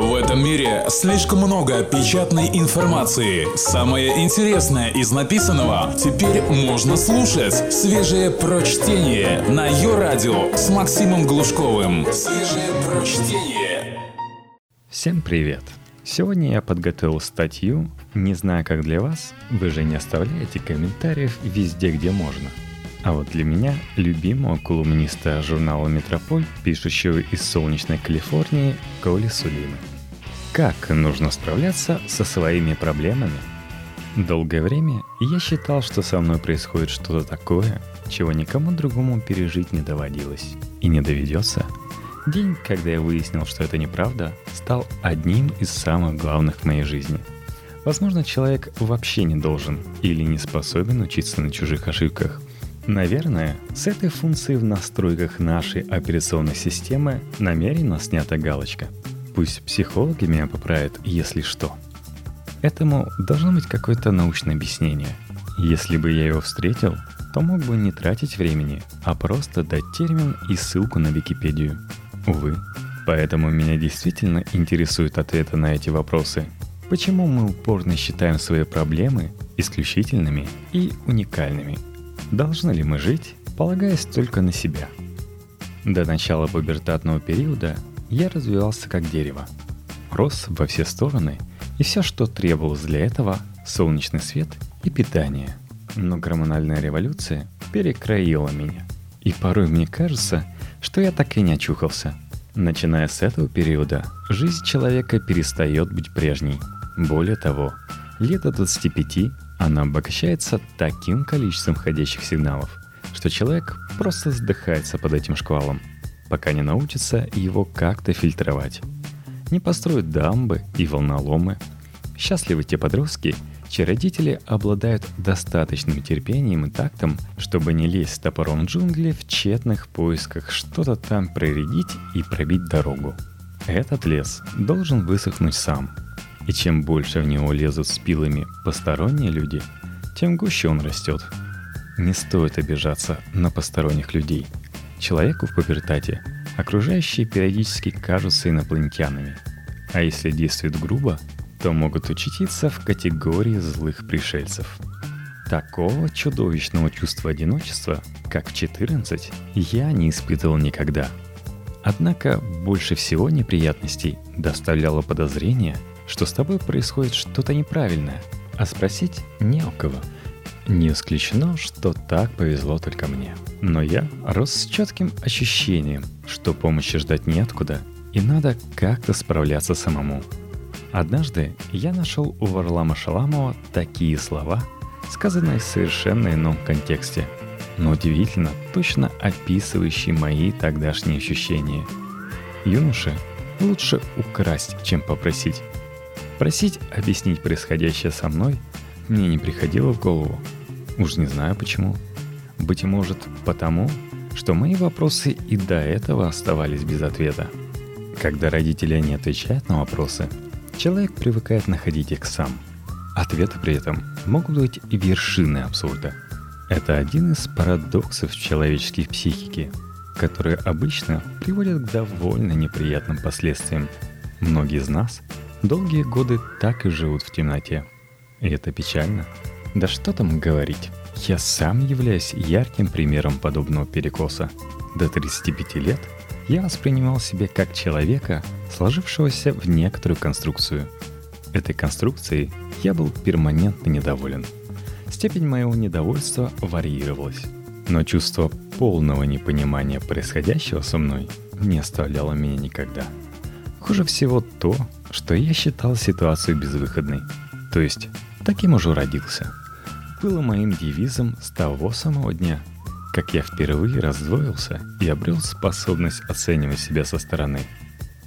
В этом мире слишком много печатной информации. Самое интересное из написанного теперь можно слушать. Свежее прочтение на ее радио с Максимом Глушковым. Свежее прочтение. Всем привет! Сегодня я подготовил статью «Не знаю, как для вас, вы же не оставляете комментариев везде, где можно». А вот для меня, любимого колумниста журнала «Метрополь», пишущего из солнечной Калифорнии, Коли Сулима. Как нужно справляться со своими проблемами? Долгое время я считал, что со мной происходит что-то такое, чего никому другому пережить не доводилось. И не доведется. День, когда я выяснил, что это неправда, стал одним из самых главных в моей жизни. Возможно, человек вообще не должен или не способен учиться на чужих ошибках. Наверное, с этой функцией в настройках нашей операционной системы намеренно снята галочка – Пусть психологи меня поправят, если что. Этому должно быть какое-то научное объяснение. Если бы я его встретил, то мог бы не тратить времени, а просто дать термин и ссылку на Википедию. Увы. Поэтому меня действительно интересуют ответы на эти вопросы. Почему мы упорно считаем свои проблемы исключительными и уникальными? Должны ли мы жить, полагаясь только на себя? До начала пубертатного периода я развивался как дерево. Рос во все стороны, и все, что требовалось для этого – солнечный свет и питание. Но гормональная революция перекроила меня. И порой мне кажется, что я так и не очухался. Начиная с этого периода, жизнь человека перестает быть прежней. Более того, лет до 25 она обогащается таким количеством входящих сигналов, что человек просто вздыхается под этим шквалом – пока не научится его как-то фильтровать. Не построят дамбы и волноломы. Счастливы те подростки, чьи родители обладают достаточным терпением и тактом, чтобы не лезть с топором в джунгли в тщетных поисках что-то там проредить и пробить дорогу. Этот лес должен высохнуть сам. И чем больше в него лезут с пилами посторонние люди, тем гуще он растет. Не стоит обижаться на посторонних людей – Человеку в пубертате окружающие периодически кажутся инопланетянами. А если действуют грубо, то могут учтиться в категории злых пришельцев. Такого чудовищного чувства одиночества, как в 14, я не испытывал никогда. Однако больше всего неприятностей доставляло подозрение, что с тобой происходит что-то неправильное, а спросить не у кого – не исключено, что так повезло только мне. Но я рос с четким ощущением, что помощи ждать неоткуда, и надо как-то справляться самому. Однажды я нашел у Варлама Шаламова такие слова, сказанные в совершенно ином контексте, но удивительно точно описывающие мои тогдашние ощущения. Юноше лучше украсть, чем попросить. Просить объяснить происходящее со мной мне не приходило в голову. Уж не знаю почему. Быть может, потому, что мои вопросы и до этого оставались без ответа. Когда родители не отвечают на вопросы, человек привыкает находить их сам. Ответы при этом могут быть вершины абсурда. Это один из парадоксов человеческой психики, которые обычно приводят к довольно неприятным последствиям. Многие из нас долгие годы так и живут в темноте. И это печально. Да что там говорить. Я сам являюсь ярким примером подобного перекоса. До 35 лет я воспринимал себя как человека, сложившегося в некоторую конструкцию. Этой конструкцией я был перманентно недоволен. Степень моего недовольства варьировалась, но чувство полного непонимания происходящего со мной не оставляло меня никогда. Хуже всего то, что я считал ситуацию безвыходной. То есть, таким уже родился – было моим девизом с того самого дня, как я впервые раздвоился и обрел способность оценивать себя со стороны.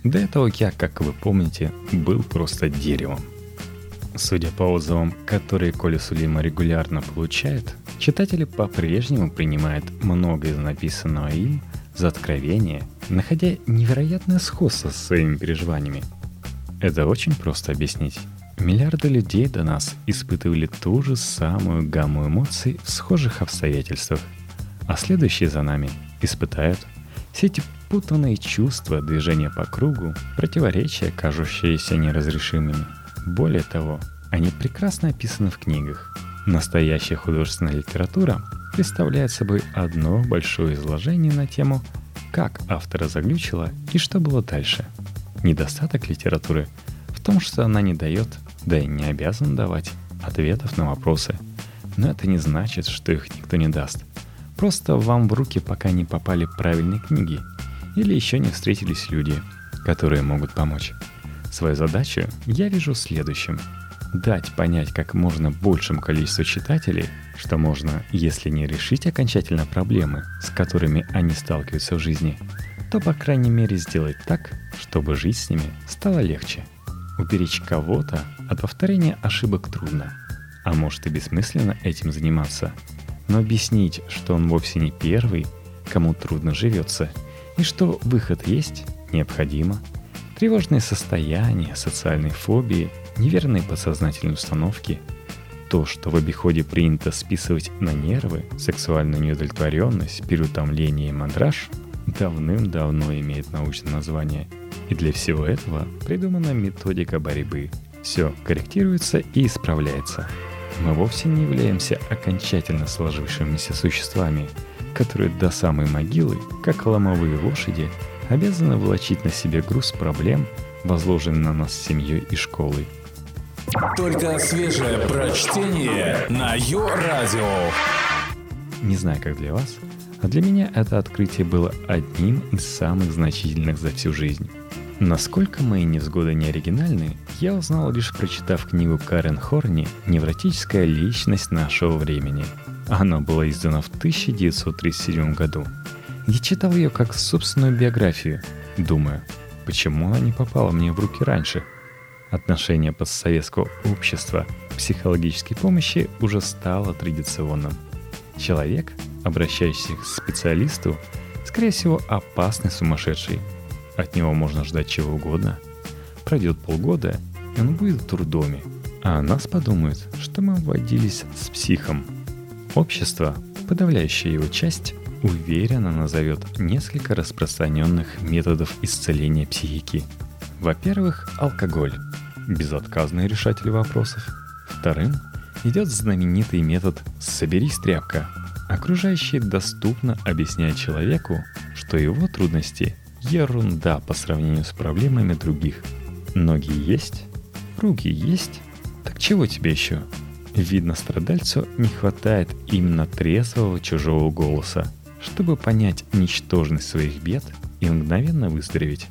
До этого я, как вы помните, был просто деревом. Судя по отзывам, которые Коля Сулима регулярно получает, читатели по-прежнему принимают многое из написанного им за откровение, находя невероятное сходство со своими переживаниями. Это очень просто объяснить. Миллиарды людей до нас испытывали ту же самую гамму эмоций в схожих обстоятельствах, а следующие за нами испытают. Все эти Спутанные чувства, движения по кругу, противоречия, кажущиеся неразрешимыми. Более того, они прекрасно описаны в книгах. Настоящая художественная литература представляет собой одно большое изложение на тему, как автора заглючило и что было дальше. Недостаток литературы в том, что она не дает, да и не обязана давать, ответов на вопросы. Но это не значит, что их никто не даст. Просто вам в руки пока не попали правильные книги или еще не встретились люди, которые могут помочь. Свою задачу я вижу следующим – дать понять как можно большему количеству читателей, что можно, если не решить окончательно проблемы, с которыми они сталкиваются в жизни, то, по крайней мере, сделать так, чтобы жить с ними стало легче. Уберечь кого-то от повторения ошибок трудно, а может и бессмысленно этим заниматься, но объяснить, что он вовсе не первый, кому трудно живется, и что выход есть, необходимо. Тревожные состояния, социальные фобии – неверные подсознательные установки, то, что в обиходе принято списывать на нервы, сексуальную неудовлетворенность, переутомление и мандраж, давным-давно имеет научное название. И для всего этого придумана методика борьбы. Все корректируется и исправляется. Мы вовсе не являемся окончательно сложившимися существами, которые до самой могилы, как ломовые лошади, обязаны влачить на себе груз проблем, возложенный на нас семьей и школой – только свежее прочтение на Йо-Радио. Не знаю, как для вас, а для меня это открытие было одним из самых значительных за всю жизнь. Насколько мои невзгоды не оригинальны, я узнал лишь прочитав книгу Карен Хорни «Невротическая личность нашего времени». Она была издана в 1937 году. Я читал ее как собственную биографию, думая, почему она не попала мне в руки раньше – Отношение постсоветского общества к психологической помощи уже стало традиционным. Человек, обращающийся к специалисту, скорее всего, опасный сумасшедший. От него можно ждать чего угодно. Пройдет полгода, и он будет в трудоме, а нас подумают, что мы вводились с психом. Общество, подавляющая его часть, уверенно назовет несколько распространенных методов исцеления психики. Во-первых, алкоголь – безотказный решатель вопросов. Вторым идет знаменитый метод «соберись, тряпка». Окружающие доступно объясняют человеку, что его трудности – ерунда по сравнению с проблемами других. Ноги есть, руки есть, так чего тебе еще? Видно, страдальцу не хватает именно трезвого чужого голоса, чтобы понять ничтожность своих бед и мгновенно выздороветь.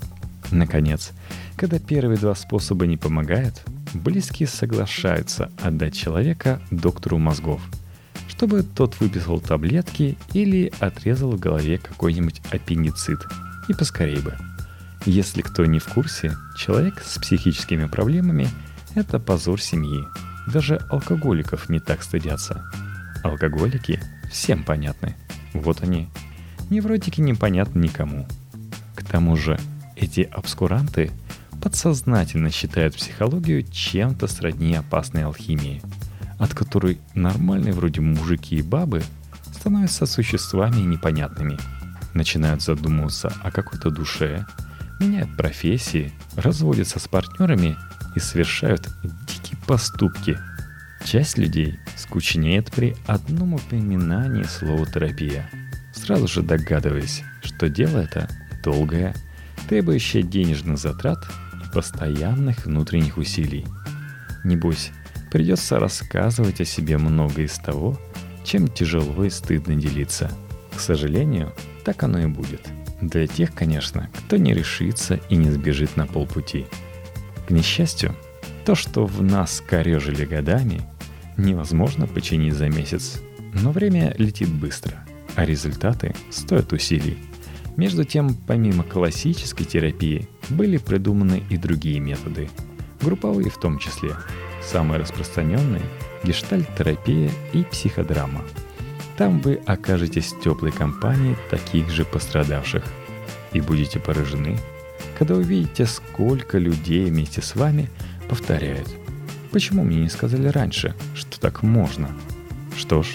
Наконец, когда первые два способа не помогают, близкие соглашаются отдать человека доктору мозгов, чтобы тот выписал таблетки или отрезал в голове какой-нибудь аппендицит. И поскорее бы. Если кто не в курсе, человек с психическими проблемами – это позор семьи. Даже алкоголиков не так стыдятся. Алкоголики всем понятны. Вот они. Невротики непонятны никому. К тому же эти обскуранты подсознательно считают психологию чем-то сродни опасной алхимии, от которой нормальные вроде мужики и бабы становятся существами непонятными, начинают задумываться о какой-то душе, меняют профессии, разводятся с партнерами и совершают дикие поступки. Часть людей скучнеет при одном упоминании слова терапия, сразу же догадываясь, что дело это долгое, требующее денежных затрат постоянных внутренних усилий. Небось, придется рассказывать о себе много из того, чем тяжело и стыдно делиться. К сожалению, так оно и будет. Для тех, конечно, кто не решится и не сбежит на полпути. К несчастью, то, что в нас корежили годами, невозможно починить за месяц. Но время летит быстро, а результаты стоят усилий – между тем, помимо классической терапии, были придуманы и другие методы, групповые в том числе. Самые распространенные – гештальт-терапия и психодрама. Там вы окажетесь в теплой компании таких же пострадавших и будете поражены, когда увидите, сколько людей вместе с вами повторяют. Почему мне не сказали раньше, что так можно? Что ж,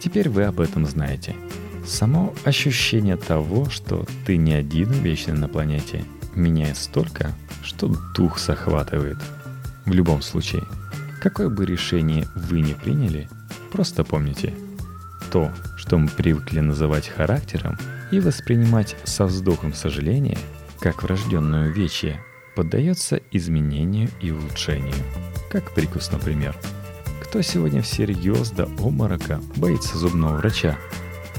теперь вы об этом знаете – Само ощущение того, что ты не один вечный на планете, меняет столько, что дух захватывает. В любом случае, какое бы решение вы ни приняли, просто помните, то, что мы привыкли называть характером и воспринимать со вздохом сожаления, как врожденную вечье, поддается изменению и улучшению. Как прикус, например. Кто сегодня всерьез до обморока боится зубного врача?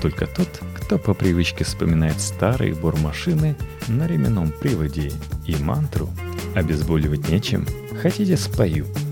Только тот, кто по привычке вспоминает старые бормашины на ременном приводе и мантру «Обезболивать нечем, хотите спою?» –